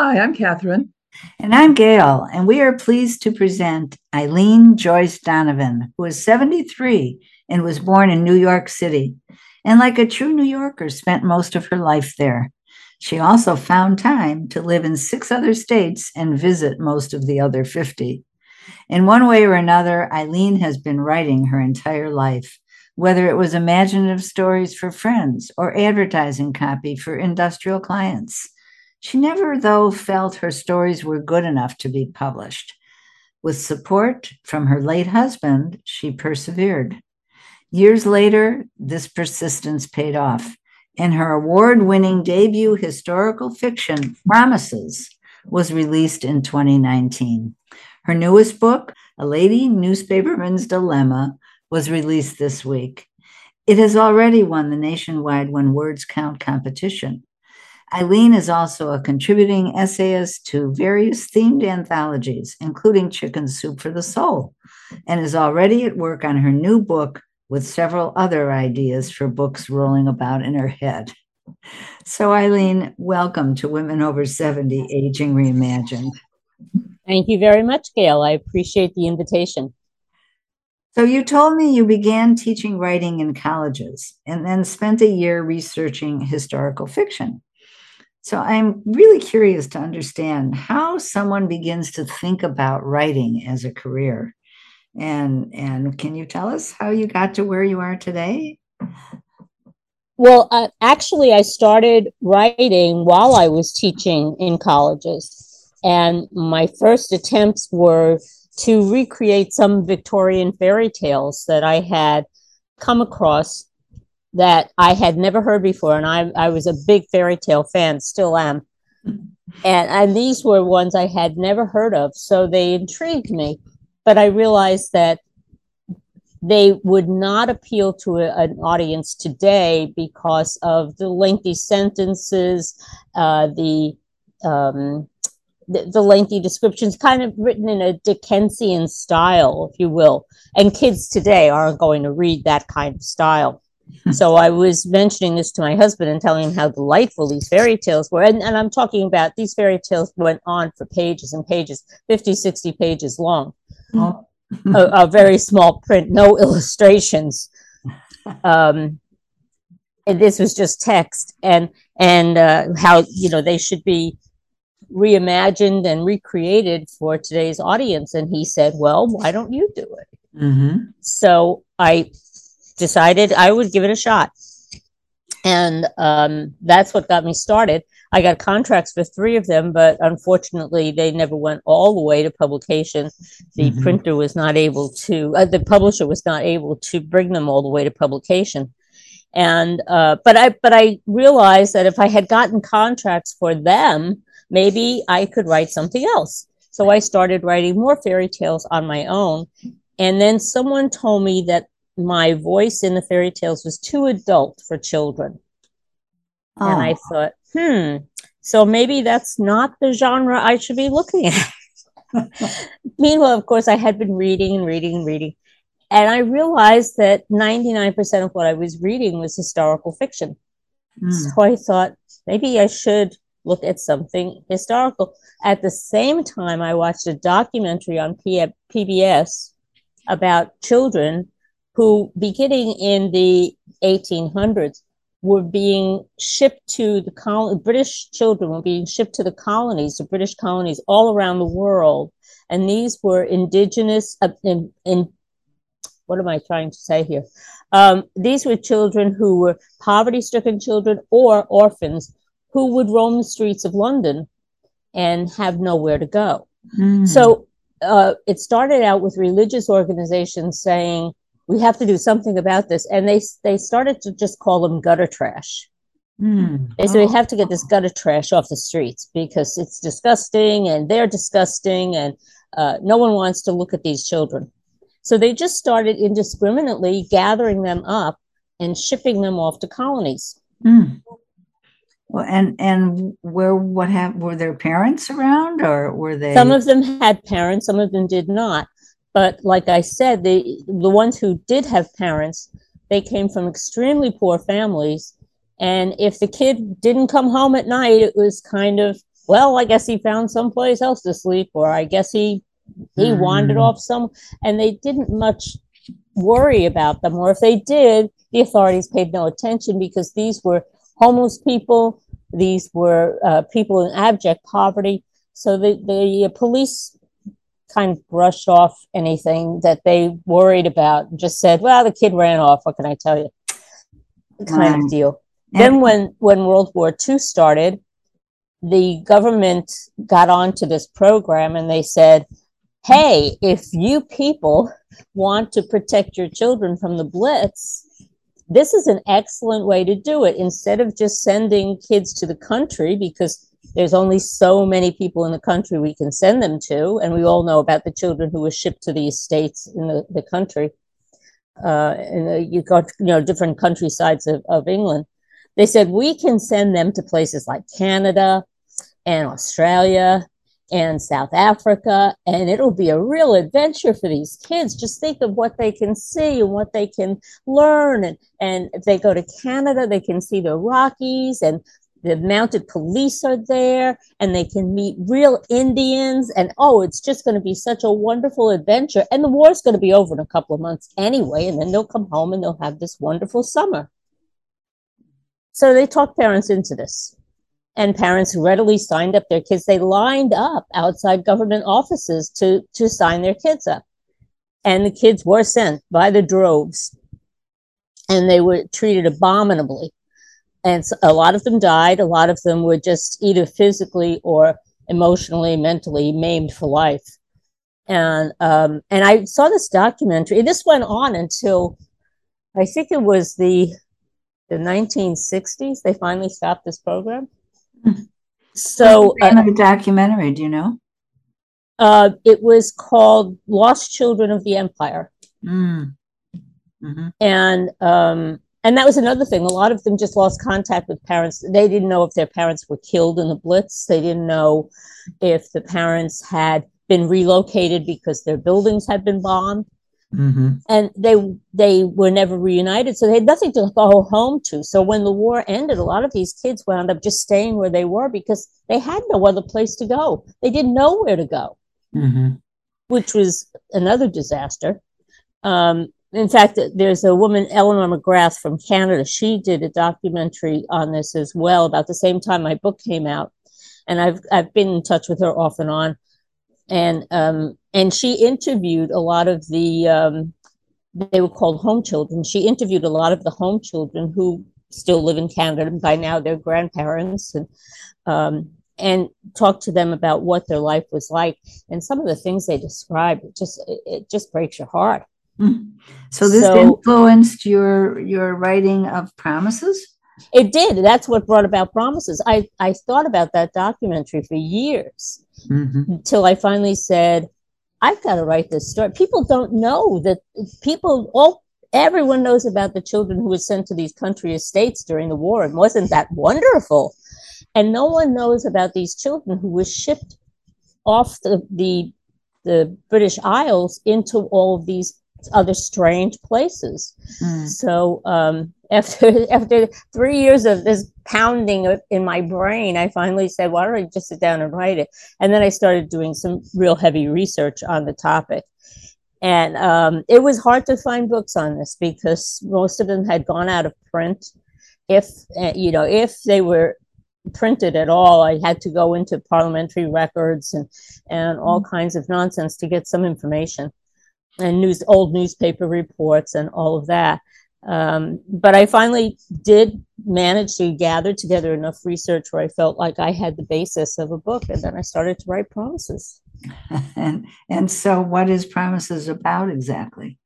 Hi, I'm Catherine. And I'm Gail, and we are pleased to present Eileen Joyce Donovan, who is 73 and was born in New York City. And like a true New Yorker, spent most of her life there. She also found time to live in six other states and visit most of the other 50. In one way or another, Eileen has been writing her entire life, whether it was imaginative stories for friends or advertising copy for industrial clients. She never, though, felt her stories were good enough to be published. With support from her late husband, she persevered. Years later, this persistence paid off, and her award winning debut historical fiction, Promises, was released in 2019. Her newest book, A Lady Newspaperman's Dilemma, was released this week. It has already won the nationwide When Words Count competition. Eileen is also a contributing essayist to various themed anthologies, including Chicken Soup for the Soul, and is already at work on her new book with several other ideas for books rolling about in her head. So, Eileen, welcome to Women Over 70 Aging Reimagined. Thank you very much, Gail. I appreciate the invitation. So, you told me you began teaching writing in colleges and then spent a year researching historical fiction. So I'm really curious to understand how someone begins to think about writing as a career. And and can you tell us how you got to where you are today? Well, uh, actually, I started writing while I was teaching in colleges. And my first attempts were to recreate some Victorian fairy tales that I had come across that I had never heard before, and I I was a big fairy tale fan, still am. And and these were ones I had never heard of, so they intrigued me. But I realized that they would not appeal to a, an audience today because of the lengthy sentences, uh, the, um, the the lengthy descriptions, kind of written in a Dickensian style, if you will. And kids today aren't going to read that kind of style so I was mentioning this to my husband and telling him how delightful these fairy tales were. And, and I'm talking about these fairy tales went on for pages and pages, 50, 60 pages long. Oh. a, a, very small print, no illustrations. Um, and this was just text and and uh, how you know they should be reimagined and recreated for today's audience. And he said, "Well, why don't you do it?" Mm-hmm. So I decided I would give it a shot. And um, that's what got me started. I got contracts for three of them, but unfortunately, they never went all the way to publication. The mm-hmm. printer was not able to, uh, the publisher was not able to bring them all the way to publication. And uh, but I but I realized that if I had gotten contracts for them, maybe I could write something else. So I started writing more fairy tales on my own. And then someone told me that my voice in the fairy tales was too adult for children. Oh. And I oh. thought, hmm, so maybe that's not the genre I should be looking at. Meanwhile, of course, I had been reading and reading and reading. And I realized that 99% of what I was reading was historical fiction. Mm. So I thought maybe I should look at something historical. At the same time, I watched a documentary on P- PBS about children who, beginning in the 1800s, were being shipped to the col- British children were being shipped to the colonies, the British colonies all around the world, and these were indigenous. Uh, in, in what am I trying to say here? Um, these were children who were poverty-stricken children or orphans who would roam the streets of London and have nowhere to go. Mm. So uh, it started out with religious organizations saying we have to do something about this. And they they started to just call them gutter trash. Mm. They said we have to get this gutter trash off the streets because it's disgusting and they're disgusting and uh, no one wants to look at these children. So they just started indiscriminately gathering them up and shipping them off to colonies. Mm. Well, and and where what have were their parents around or were they? Some of them had parents, some of them did not. But like I said, the the ones who did have parents, they came from extremely poor families. And if the kid didn't come home at night, it was kind of well, I guess he found someplace else to sleep, or I guess he he wandered Mm. off some, and they didn't much worry about them, or if they did, the authorities paid no attention because these were homeless people, these were uh, people in abject poverty. So the the police kind of brushed off anything that they worried about and just said, "Well, the kid ran off. What can I tell you?" Kind of deal. Then when when World War II started, the government got onto this program and they said, "Hey, if you people want to protect your children from the Blitz, this is an excellent way to do it. Instead of just sending kids to the country because there's only so many people in the country we can send them to, and we all know about the children who were shipped to these states in the, the country, uh, and uh, you got you know different countrysides of, of England. They said we can send them to places like Canada and Australia and South Africa, and it'll be a real adventure for these kids. Just think of what they can see and what they can learn. And, and if they go to Canada, they can see the Rockies and the mounted police are there and they can meet real Indians. And oh, it's just going to be such a wonderful adventure. And the war's going to be over in a couple of months anyway. And then they'll come home and they'll have this wonderful summer. So they talked parents into this and parents readily signed up their kids. They lined up outside government offices to, to sign their kids up. And the kids were sent by the droves and they were treated abominably. And a lot of them died. A lot of them were just either physically or emotionally, mentally maimed for life. And um, and I saw this documentary. This went on until I think it was the the 1960s. They finally stopped this program. So What's the name of the documentary, do you know? uh, it was called Lost Children of the Empire. Mm. Mhm. and um and that was another thing. A lot of them just lost contact with parents. They didn't know if their parents were killed in the blitz. They didn't know if the parents had been relocated because their buildings had been bombed. Mhm. and they they were never reunited. So they had nothing to go home to. So when the war ended a lot of these kids wound up just staying where they were because they had no other place to go. They didn't know where to go Mhm. which was another disaster. Um, in fact, there's a woman, Eleanor McGrath from Canada. She did a documentary on this as well about the same time my book came out, and I've I've been in touch with her off and on, and um, and she interviewed a lot of the um, they were called home children. She interviewed a lot of the home children who still live in Canada. and By now, they're grandparents and. Um, and talked to them about what their life was like and some of the things they described it just it, just breaks your heart. So this So- influenced your your writing of promises? it did. That's what brought about promises. I i thought about that documentary for years Mhm. until i finally said i've got to write this story. People don't know that people all everyone knows about the children who were sent to these country estates during the war and wasn't that wonderful? And no one knows about these children who were shipped off the the, the british isles into all of these other strange places Mm. so um, after after three years of this pounding in my brain, I finally said, "Why don't I just sit down and write it?" And then I started doing some real heavy research on the topic. And um, it was hard to find books on this because most of them had gone out of print. If uh, you know, if they were printed at all, I had to go into parliamentary records and and all kinds of nonsense to get some information and news old newspaper reports and all of that um, but I finally did manage to gather together enough research where I felt like I had the basis of a book, and then I started to write promises. And and so what is promises about exactly?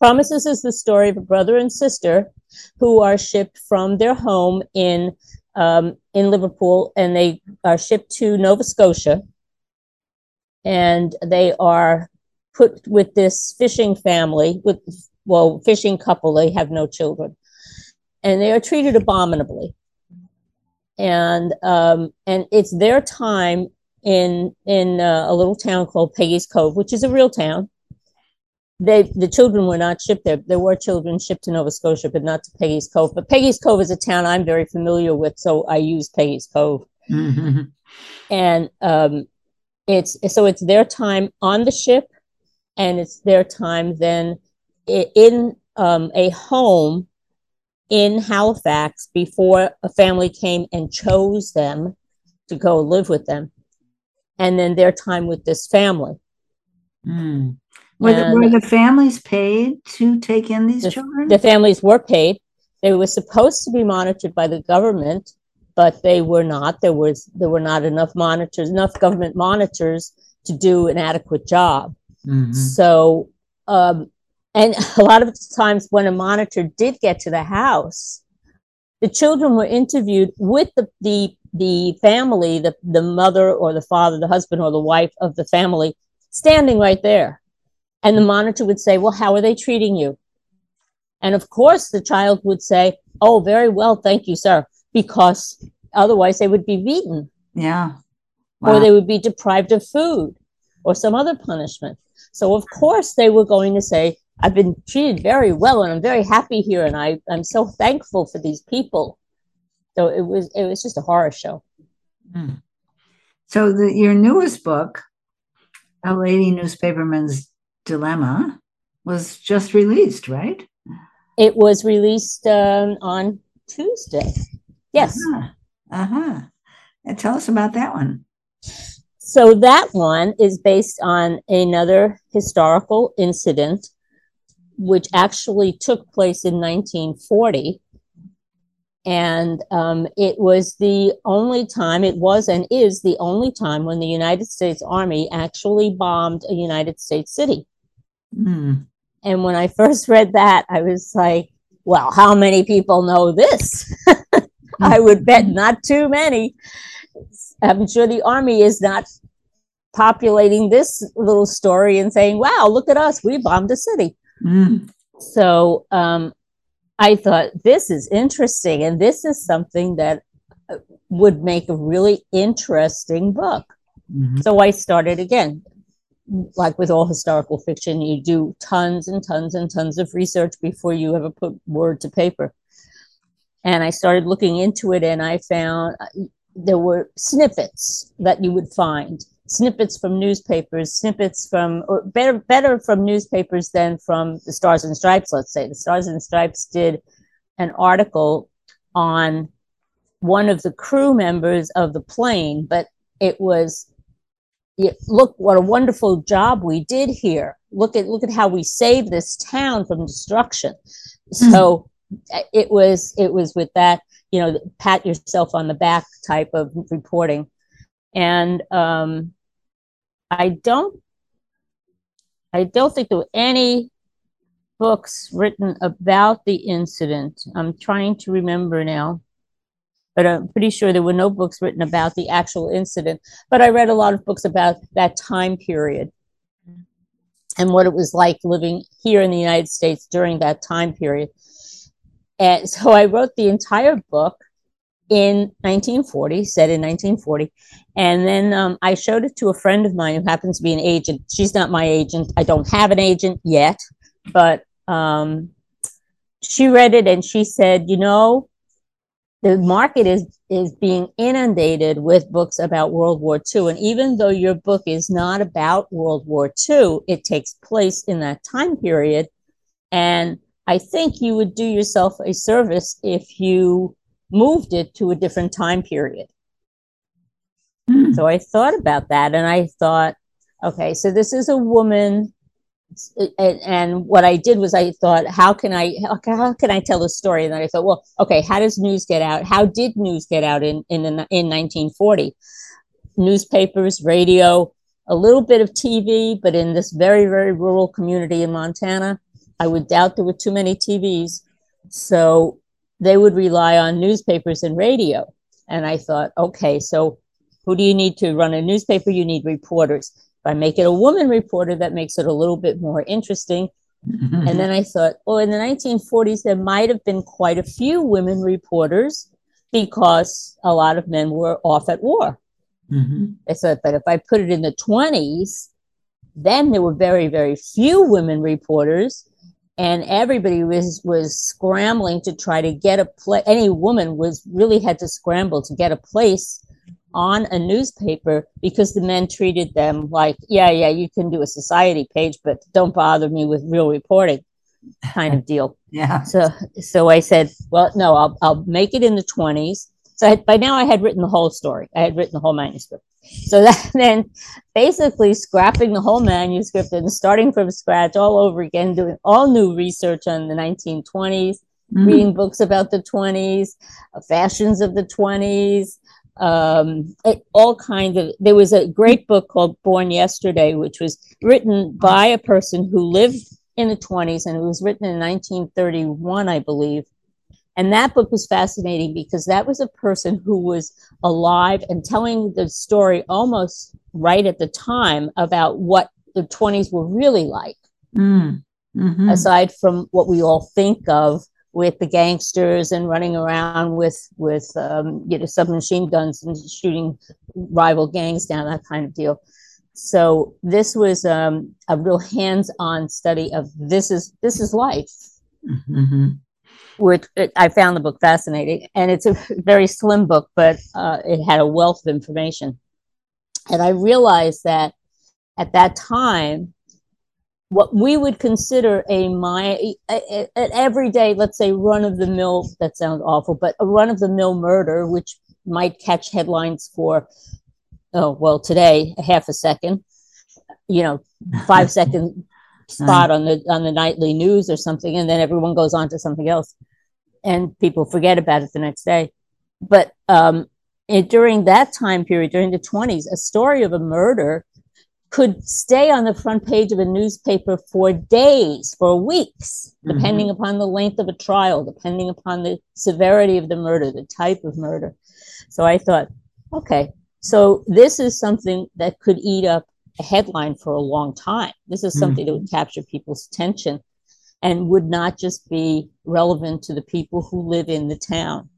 Promises is the story of a brother and sister who are shipped from their home in um, in Liverpool, and they are shipped to Nova Scotia, and they are put with this fishing family with well fishing couple. They have no children, and they are treated abominably. And um, and it's their time in in uh, a little town called Peggy's Cove, which is a real town they the children were not shipped there. There were children shipped to Nova Scotia, but not to Peggy's Cove. But Peggy's Cove is a town I'm very familiar with, so I use Peggy's Cove. Mhm. and um, it's so it's their time on the ship, and it's their time then in um, a home in Halifax before a family came and chose them to go live with them, and then their time with this family. Mm. Were, the, were the families paid to take in these the, children? The families were paid. They were supposed to be monitored by the government, but they were not. There was there were not enough monitors, enough government monitors to do an adequate job. Mm-hmm. So, um, and a lot of times when a monitor did get to the house, the children were interviewed with the the the family, the the mother or the father, the husband or the wife of the family, standing right there. And the monitor would say, Well, how are they treating you? And of course, the child would say, Oh, very well, thank you, sir, because otherwise they would be beaten. Yeah. Wow. Or they would be deprived of food or some other punishment. So, of course, they were going to say, I've been treated very well and I'm very happy here and I, I'm so thankful for these people. So it was it was just a horror show. Mm. So the, your newest book, A Lady Newspaperman's Dilemma was just released, right? It was released um, on Tuesday. Yes. Uh huh. And tell us about that one. So, that one is based on another historical incident, which actually took place in 1940. And um, it was the only time, it was and is the only time when the United States Army actually bombed a United States city. Mm. And when I first read that, I was like, well, how many people know this? I would bet not too many. I'm sure the army is not populating this little story and saying, wow, look at us, we bombed a city. Mm. So um, I thought, this is interesting. And this is something that uh, would make a really interesting book. Mm-hmm. So I started again like with all historical fiction, you do tons and tons and tons of research before you ever put word to paper. And I started looking into it, and I found uh, there were snippets that you would find snippets from newspapers, snippets from, or better, better from newspapers than from the Stars and Stripes, let's say. The Stars and Stripes did an article on one of the crew members of the plane, but it was it, look what a wonderful job we did here look at look at how we saved this town from destruction mm-hmm. so it was it was with that you know pat yourself on the back type of reporting and um i don't i don't think there were any books written about the incident i'm trying to remember now but I'm pretty sure there were no books written about the actual incident. But I read a lot of books about that time period and what it was like living here in the United States during that time period. And so I wrote the entire book in 1940, set in 1940. And then um, I showed it to a friend of mine who happens to be an agent. She's not my agent. I don't have an agent yet, but um, she read it and she said, you know, the market is is being inundated with books about World War II. And even though your book is not about World War II, it takes place in that time period. And I think you would do yourself a service if you moved it to a different time period. Mm. So I thought about that and I thought, okay, so this is a woman and, what I did was I thought, how can I how, how can I tell a story? And then I thought, well, okay, how does news get out? How did news get out in in in 1940? Newspapers, radio, a little bit of TV, but in this very very rural community in Montana, I would doubt there were too many TVs, so they would rely on newspapers and radio. And I thought, okay, so who do you need to run a newspaper? You need reporters If I make it a woman reporter, that makes it a little bit more interesting. Mm-hmm. And then I thought, well, in the 1940s, there might have been quite a few women reporters because a lot of men were off at war. Mm-hmm. I thought, but if I put it in the 20s, then there were very, very few women reporters, and everybody was was scrambling to try to get a place. Any woman was really had to scramble to get a place on a newspaper because the men treated them like, yeah, yeah, you can do a society page, but don't bother me with real reporting kind of deal. Yeah. So, so I said, well, no, I'll, I'll make it in the 20s. So I, by now I had written the whole story. I had written the whole manuscript. So that then basically scrapping the whole manuscript and starting from scratch all over again, doing all new research on the 1920s, mm-hmm. reading books about the 20s, uh, fashions of the 20s, um, it, all kinds of. There was a great book called Born Yesterday, which was written by a person who lived in the 20s and it was written in 1931, I believe. And that book was fascinating because that was a person who was alive and telling the story almost right at the time about what the 20s were really like. Mm. Mm-hmm. Aside from what we all think of with the gangsters and running around with with um, you know submachine guns and shooting rival gangs down, that kind of deal. So this was um, a real hands-on study of this is this is life. Mm-hmm which I found the book fascinating. And it's a very slim book, but uh, it had a wealth of information. And I realized that at that time, what we would consider a my an everyday, let's say, run of the mill. That sounds awful, but a run of the mill murder, which might catch headlines for, oh well, today half a second, you know, five second spot on the on the nightly news or something, and then everyone goes on to something else, and people forget about it the next day. But um, it, during that time period, during the twenties, a story of a murder could stay on the front page of a newspaper for days, for weeks, mm-hmm. depending upon the length of a trial, depending upon the severity of the murder, the type of murder. So I thought, okay, so this is something that could eat up a headline for a long time. This is something mm-hmm. that would capture people's attention and would not just be relevant to the people who live in the town.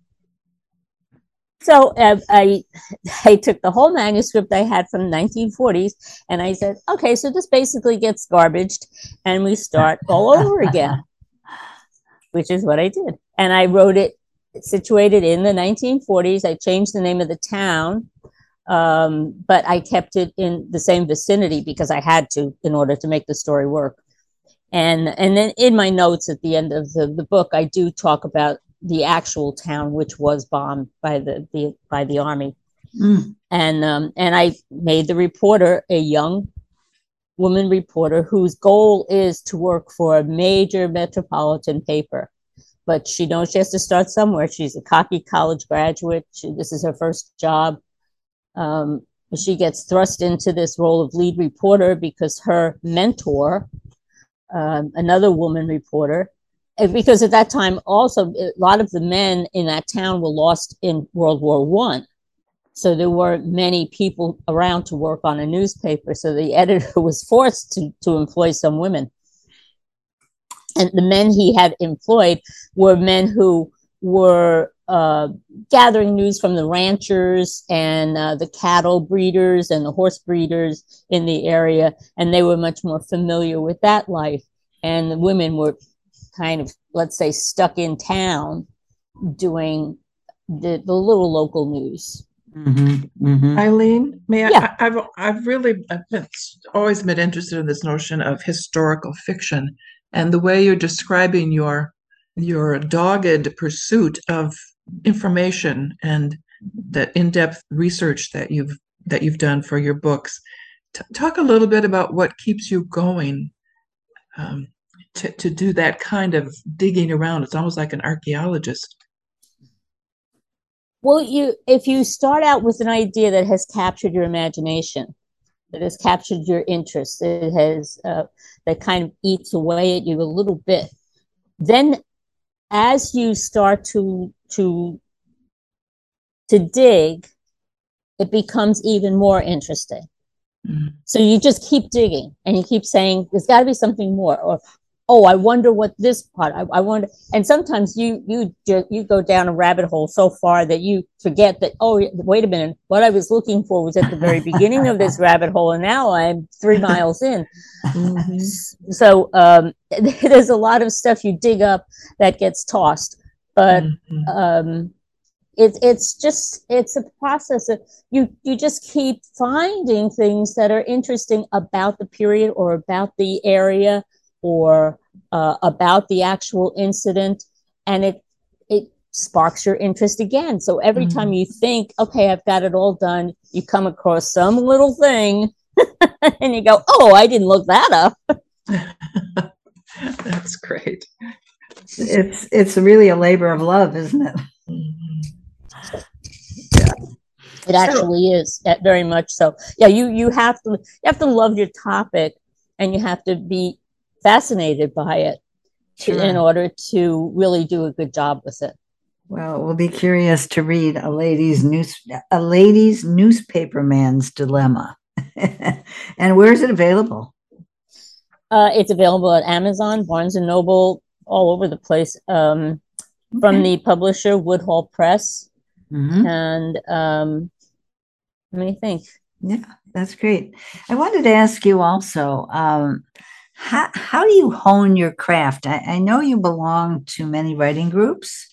So uh, I, I took the whole manuscript I had from the 1940s and I said, okay, so this basically gets garbaged and we start all over again, which is what I did. And I wrote it situated in the 1940s. I changed the name of the town um, but I kept it in the same vicinity because I had to in order to make the story work. And and then in my notes at the end of the, the book, I do talk about the actual town which was bombed by the, the by the army. Mm. And um, and I made the reporter a young woman reporter whose goal is to work for a major metropolitan paper. But she knows she has to start somewhere. She's a cocky college graduate. She, this is her first job um, she gets thrust into this role of lead reporter because her mentor, um, another woman reporter, because at that time also a lot of the men in that town were lost in World War One. So there weren't many people around to work on a newspaper. So the editor was forced to, to employ some women. And the men he had employed were men who were uh, gathering news from the ranchers and uh, the cattle breeders and the horse breeders in the area, and they were much more familiar with that life. And the women were kind of, let's say, stuck in town doing the, the little local news. Mm-hmm, mm-hmm. Eileen, may I, yeah. I? have I've really I've been, always been interested in this notion of historical fiction and the way you're describing your your dogged pursuit of information and that in-depth research that you've that you've done for your books. T- talk a little bit about what keeps you going um, to to do that kind of digging around. It's almost like an archaeologist. Well, you if you start out with an idea that has captured your imagination, that has captured your interest, it has uh, that kind of eats away at you a little bit, then as you start to to to dig, it becomes even more interesting. Mm-hmm. So you just keep digging and you keep saying, there's got to be something more. Or, oh, I wonder what this part, I, I wonder. And sometimes you, you, you go down a rabbit hole so far that you forget that, oh, wait a minute, what I was looking for was at the very beginning of this rabbit hole. And now I'm three miles in. Mm-hmm. So um, there's a lot of stuff you dig up that gets tossed but mm-hmm. um, it, it's just it's a process of you you just keep finding things that are interesting about the period or about the area or uh, about the actual incident and it it sparks your interest again so every mm-hmm. time you think okay i've got it all done you come across some little thing and you go oh i didn't look that up that's great it's it's really a labor of love isn't it. It actually is very much so. Yeah, you you have to you have to love your topic, and you have to be fascinated by it sure. in order to really do a good job with it. Well, we'll be curious to read a lady's news a lady's newspaper man's dilemma. and where is it available? Uh, it's available at Amazon, Barnes and Noble, all over the place. Um, okay. From the publisher Woodhall Press, mm-hmm. and um, let me think. Yeah, that's great. I wanted to ask you also, um, how, how do you hone your craft? I, I know you belong to many writing groups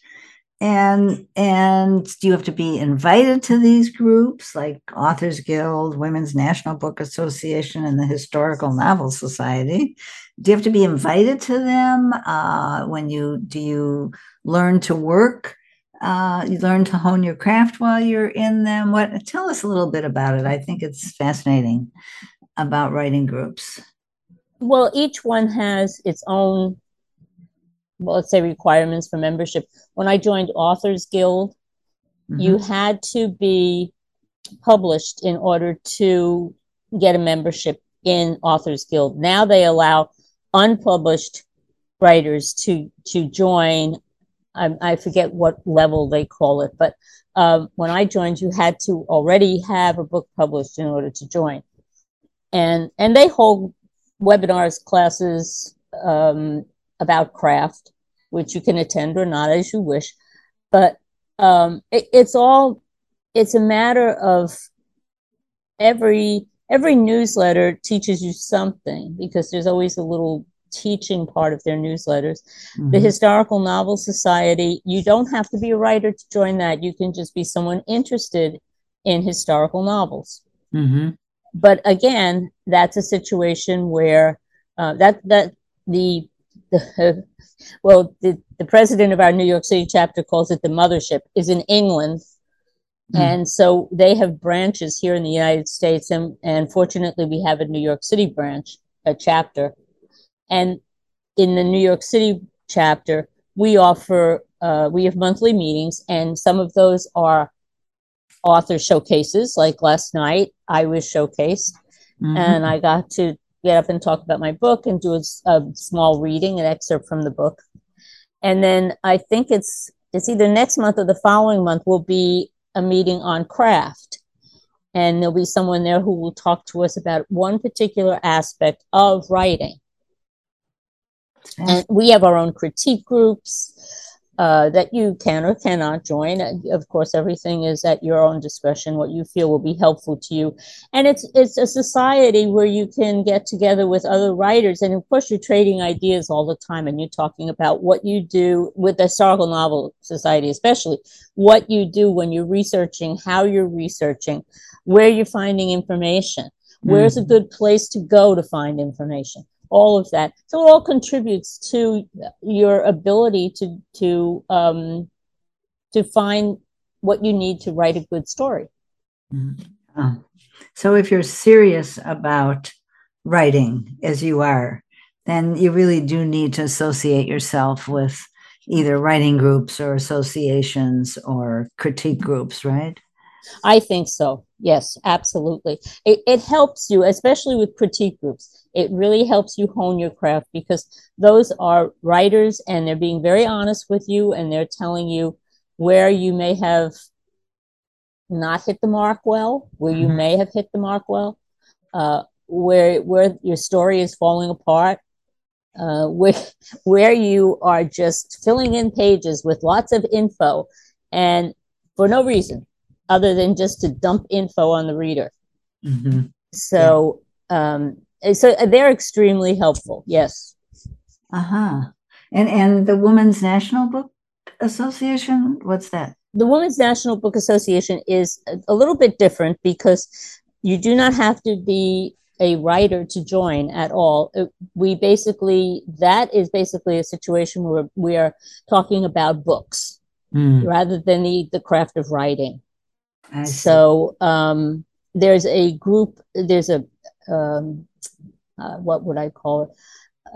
and and do you have to be invited to these groups like authors guild women's national book association and the historical novel society do you have to be invited to them uh, when you do you learn to work uh, you learn to hone your craft while you're in them. What? Tell us a little bit about it. I think it's fascinating about writing groups. Well, each one has its own, well, let's say requirements for membership. When I joined Authors Guild, mm-hmm. you had to be published in order to get a membership in Authors Guild. Now they allow unpublished writers to to join I, I forget what level they call it, but um, when I joined, you had to already have a book published in order to join. And and they hold webinars, classes um, about craft, which you can attend or not as you wish. But um, it, it's all it's a matter of every every newsletter teaches you something because there's always a little teaching part of their newsletters. Mm-hmm. The Historical Novel Society, you don't have to be a writer to join that. You can just be someone interested in historical novels. Mm-hmm. But again, that's a situation where uh, that that the the well the, the president of our New York City chapter calls it the mothership is in England. Mm. And so they have branches here in the United States, and, and fortunately, we have a New York City branch, a chapter and in the New York City chapter, we offer, uh, we have monthly meetings, and some of those are author showcases. Like last night, I was showcased, mm-hmm. and I got to get up and talk about my book and do a, a small reading, an excerpt from the book. And then I think it's it's either next month or the following month will be a meeting on craft. And there'll be someone there who will talk to us about one particular aspect of writing. And we have our own critique groups uh, that you can or cannot join. Of course, everything is at your own discretion. What you feel will be helpful to you, and it's it's a society where you can get together with other writers, and of course, you're trading ideas all the time, and you're talking about what you do with the historical novel society, especially what you do when you're researching, how you're researching, where you're finding information, where's mm-hmm. a good place to go to find information all of that. So it all contributes to your ability to to um, to find what you need to write a good story. Mm-hmm. So if you're serious about writing, as you are, then you really do need to associate yourself with either writing groups or associations or critique groups, right? I think so. Yes, absolutely. It, it helps you, especially with critique groups. It really helps you hone your craft because those are writers and they're being very honest with you and they're telling you where you may have not hit the mark well, where you mm-hmm. may have hit the mark well, uh, where where your story is falling apart, uh, where where you are just filling in pages with lots of info and for no reason other than just to dump info on the reader. Mm-hmm. So, yeah. um, so they're extremely helpful. Yes. Uh huh. And and the Women's National Book Association, what's that? the Women's National Book Association is a, a little bit different because you do not have to be a writer to join at all. It, we basically, that is basically a situation where we are talking about books mm. rather than the, the craft of writing. So um, there's a group, there's a, um, uh, what would I call it?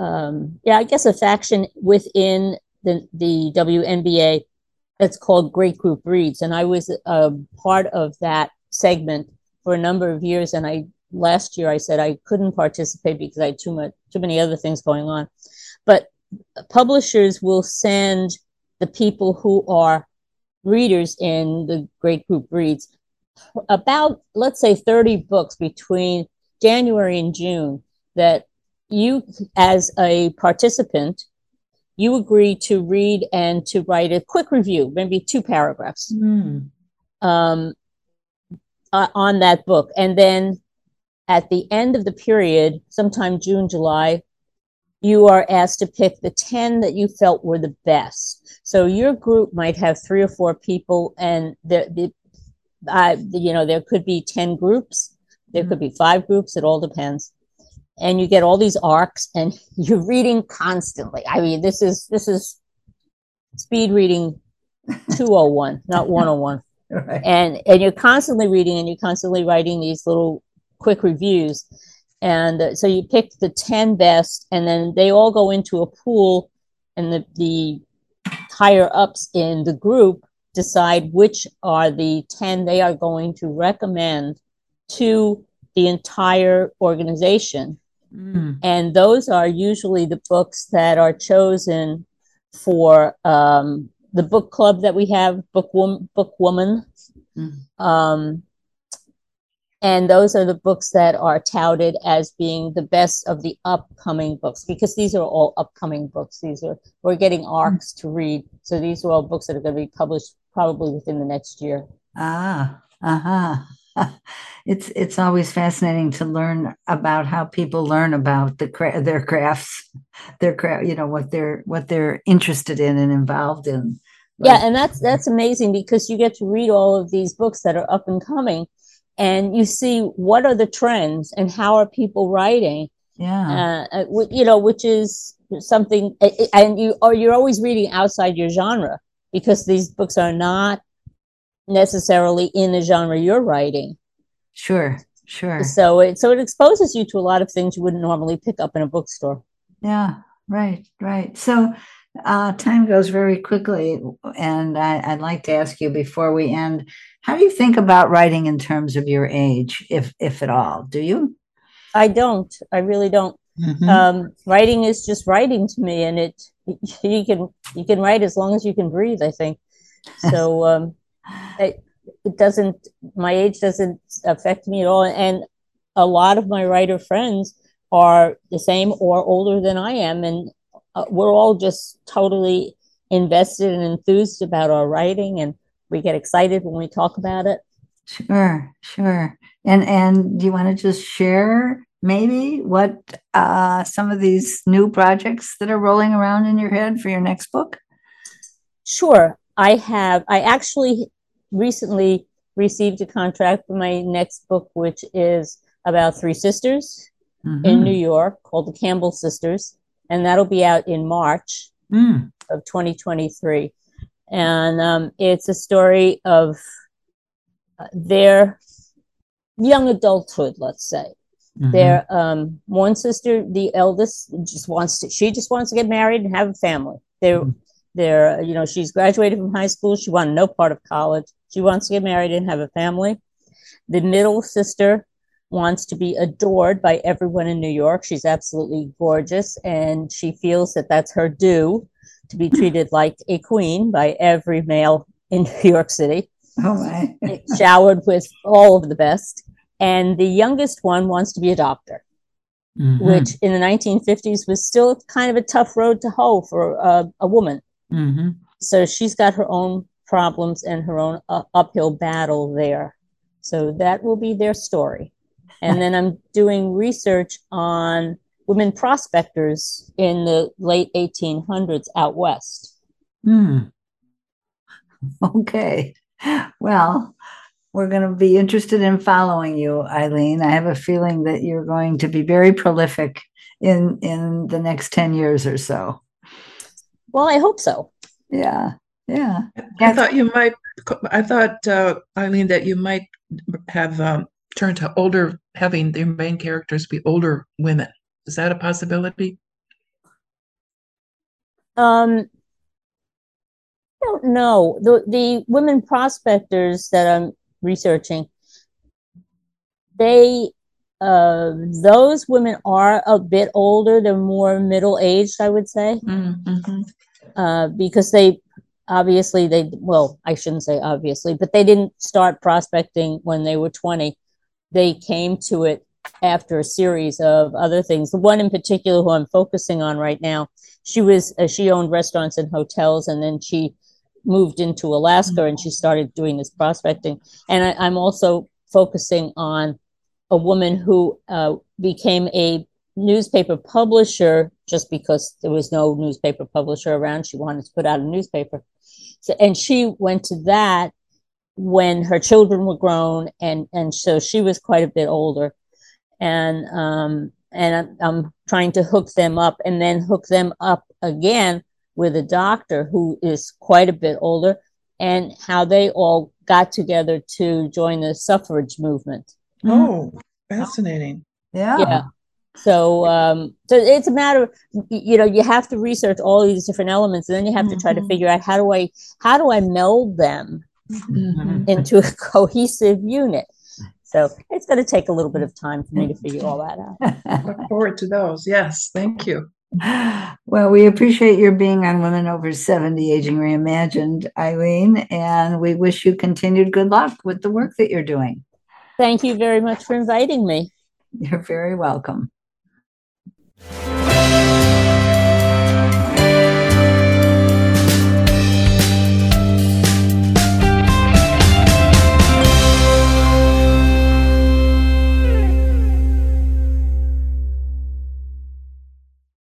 Um, yeah, I guess a faction within the, the WNBA that's called Great Group Reads. And I was a part of that segment for a number of years. And I last year I said I couldn't participate because I had too much too many other things going on. But publishers will send the people who are readers in the great group reads about let's say 30 books between January and June that you as a participant you agree to read and to write a quick review maybe two paragraphs mm. um, uh, on that book and then at the end of the period, sometime June, July, you are asked to pick the 10 that you felt were the best. So your group might have three or four people, and the, the uh, you know, there could be 10 groups, there could be five groups, it all depends. And you get all these arcs, and you're reading constantly. I mean, this is this is speed reading 201, not 101. Right. And and you're constantly reading and you're constantly writing these little quick reviews. And so you pick the 10 best, and then they all go into a pool, and the, the higher ups in the group decide which are the 10 they are going to recommend to the entire organization. Mm. And those are usually the books that are chosen for um, the book club that we have, Book, Wom- book Woman. Mm. Um, and those are the books that are touted as being the best of the upcoming books because these are all upcoming books. These are we're getting arcs to read. So these are all books that are going to be published probably within the next year. Ah uh-huh. It's it's always fascinating to learn about how people learn about the cra- their crafts their craft you know what they're what they're interested in and involved in. Yeah and that's that's amazing because you get to read all of these books that are up and coming and you see what are the trends and how are people writing? Yeah. Uh, uh you know which is something and you or you're always reading outside your genre because these books are not necessarily in the genre you're writing. Sure sure. So it so it exposes you to a lot of things you wouldn't normally pick up in a bookstore. Yeah right right. So uh, time goes very quickly, and I, I, would like to ask you before we end: How do you think about writing in terms of your age, if if at all? Do you? I don't. I really don't. Mm-hmm. Um, writing is just writing to me, and it you can you can write as long as you can breathe. I think so. Um, it, it doesn't. My age doesn't affect me at all, and a lot of my writer friends are the same or older than I am, and uh, we're all just totally invested and enthused about our writing and we get excited when we talk about it sure sure and and do you want to just share maybe what uh, some of these new projects that are rolling around in your head for your next book sure i have i actually recently received a contract for my next book which is about three sisters mm-hmm. in new york called the campbell sisters and that'll be out in March mm. of 2023. And um, it's a story of uh, their young adulthood, let's say. Mm-hmm. Their um, one sister, the eldest, just wants to. She just wants to get married and have a family. They're, mm-hmm. they're, you know, she's graduated from high school. She wanted no part of college. She wants to get married and have a family. The middle sister wants to be adored by everyone in New York. She's absolutely gorgeous, and she feels that that's her due to be treated like a queen by every male in New York City. Oh my! showered with all of the best. And the youngest one wants to be a doctor, mm-hmm. which in the 1950s was still kind of a tough road to hoe for a, a woman. Mm-hmm. So she's got her own problems and her own uh, uphill battle there. So that will be their story and then I'm doing research on women prospectors in the late 1800s out west. Hmm. Okay. Well, we're going to be interested in following you, Eileen. I have a feeling that you're going to be very prolific in in the next 10 years or so. Well, I hope so. Yeah. Yeah. I thought you might, I thought, uh, Eileen, that you might have um, turned to older, having their main characters be older women. Is that a possibility? Um, I don't know. The the women prospectors that I'm researching, they uh, those women are a bit older. They're more middle aged, I would say, Mm-hmm. uh, because they obviously they well, I shouldn't say obviously, but they didn't start prospecting when they were 20. They came to it after a series of other things. The one in particular who I'm focusing on right now, she was uh, she owned restaurants and hotels, and then she moved into Alaska and she started doing this prospecting. And I, am also focusing on a woman who uh, became a newspaper publisher just because there was no newspaper publisher around. She wanted to put out a newspaper. So, and she went to that when her children were grown, and and so she was quite a bit older, and um, and I'm, I'm trying to hook them up, and then hook them up again with a doctor who is quite a bit older, and how they all got together to join the suffrage movement. Oh, fascinating. Yeah. Yeah. So, um, so it's a matter of, you know, you have to research all these different elements, and then you have to try to Mhm. figure out how do I, how do I meld them Mhm. into a cohesive unit. So it's going to take a little bit of time for me to figure all that out. Look forward to those. Yes, thank you. Well, we appreciate your being on Women Over 70 Aging Reimagined, Eileen, and we wish you continued good luck with the work that you're doing. Thank you very much for inviting me. You're very welcome.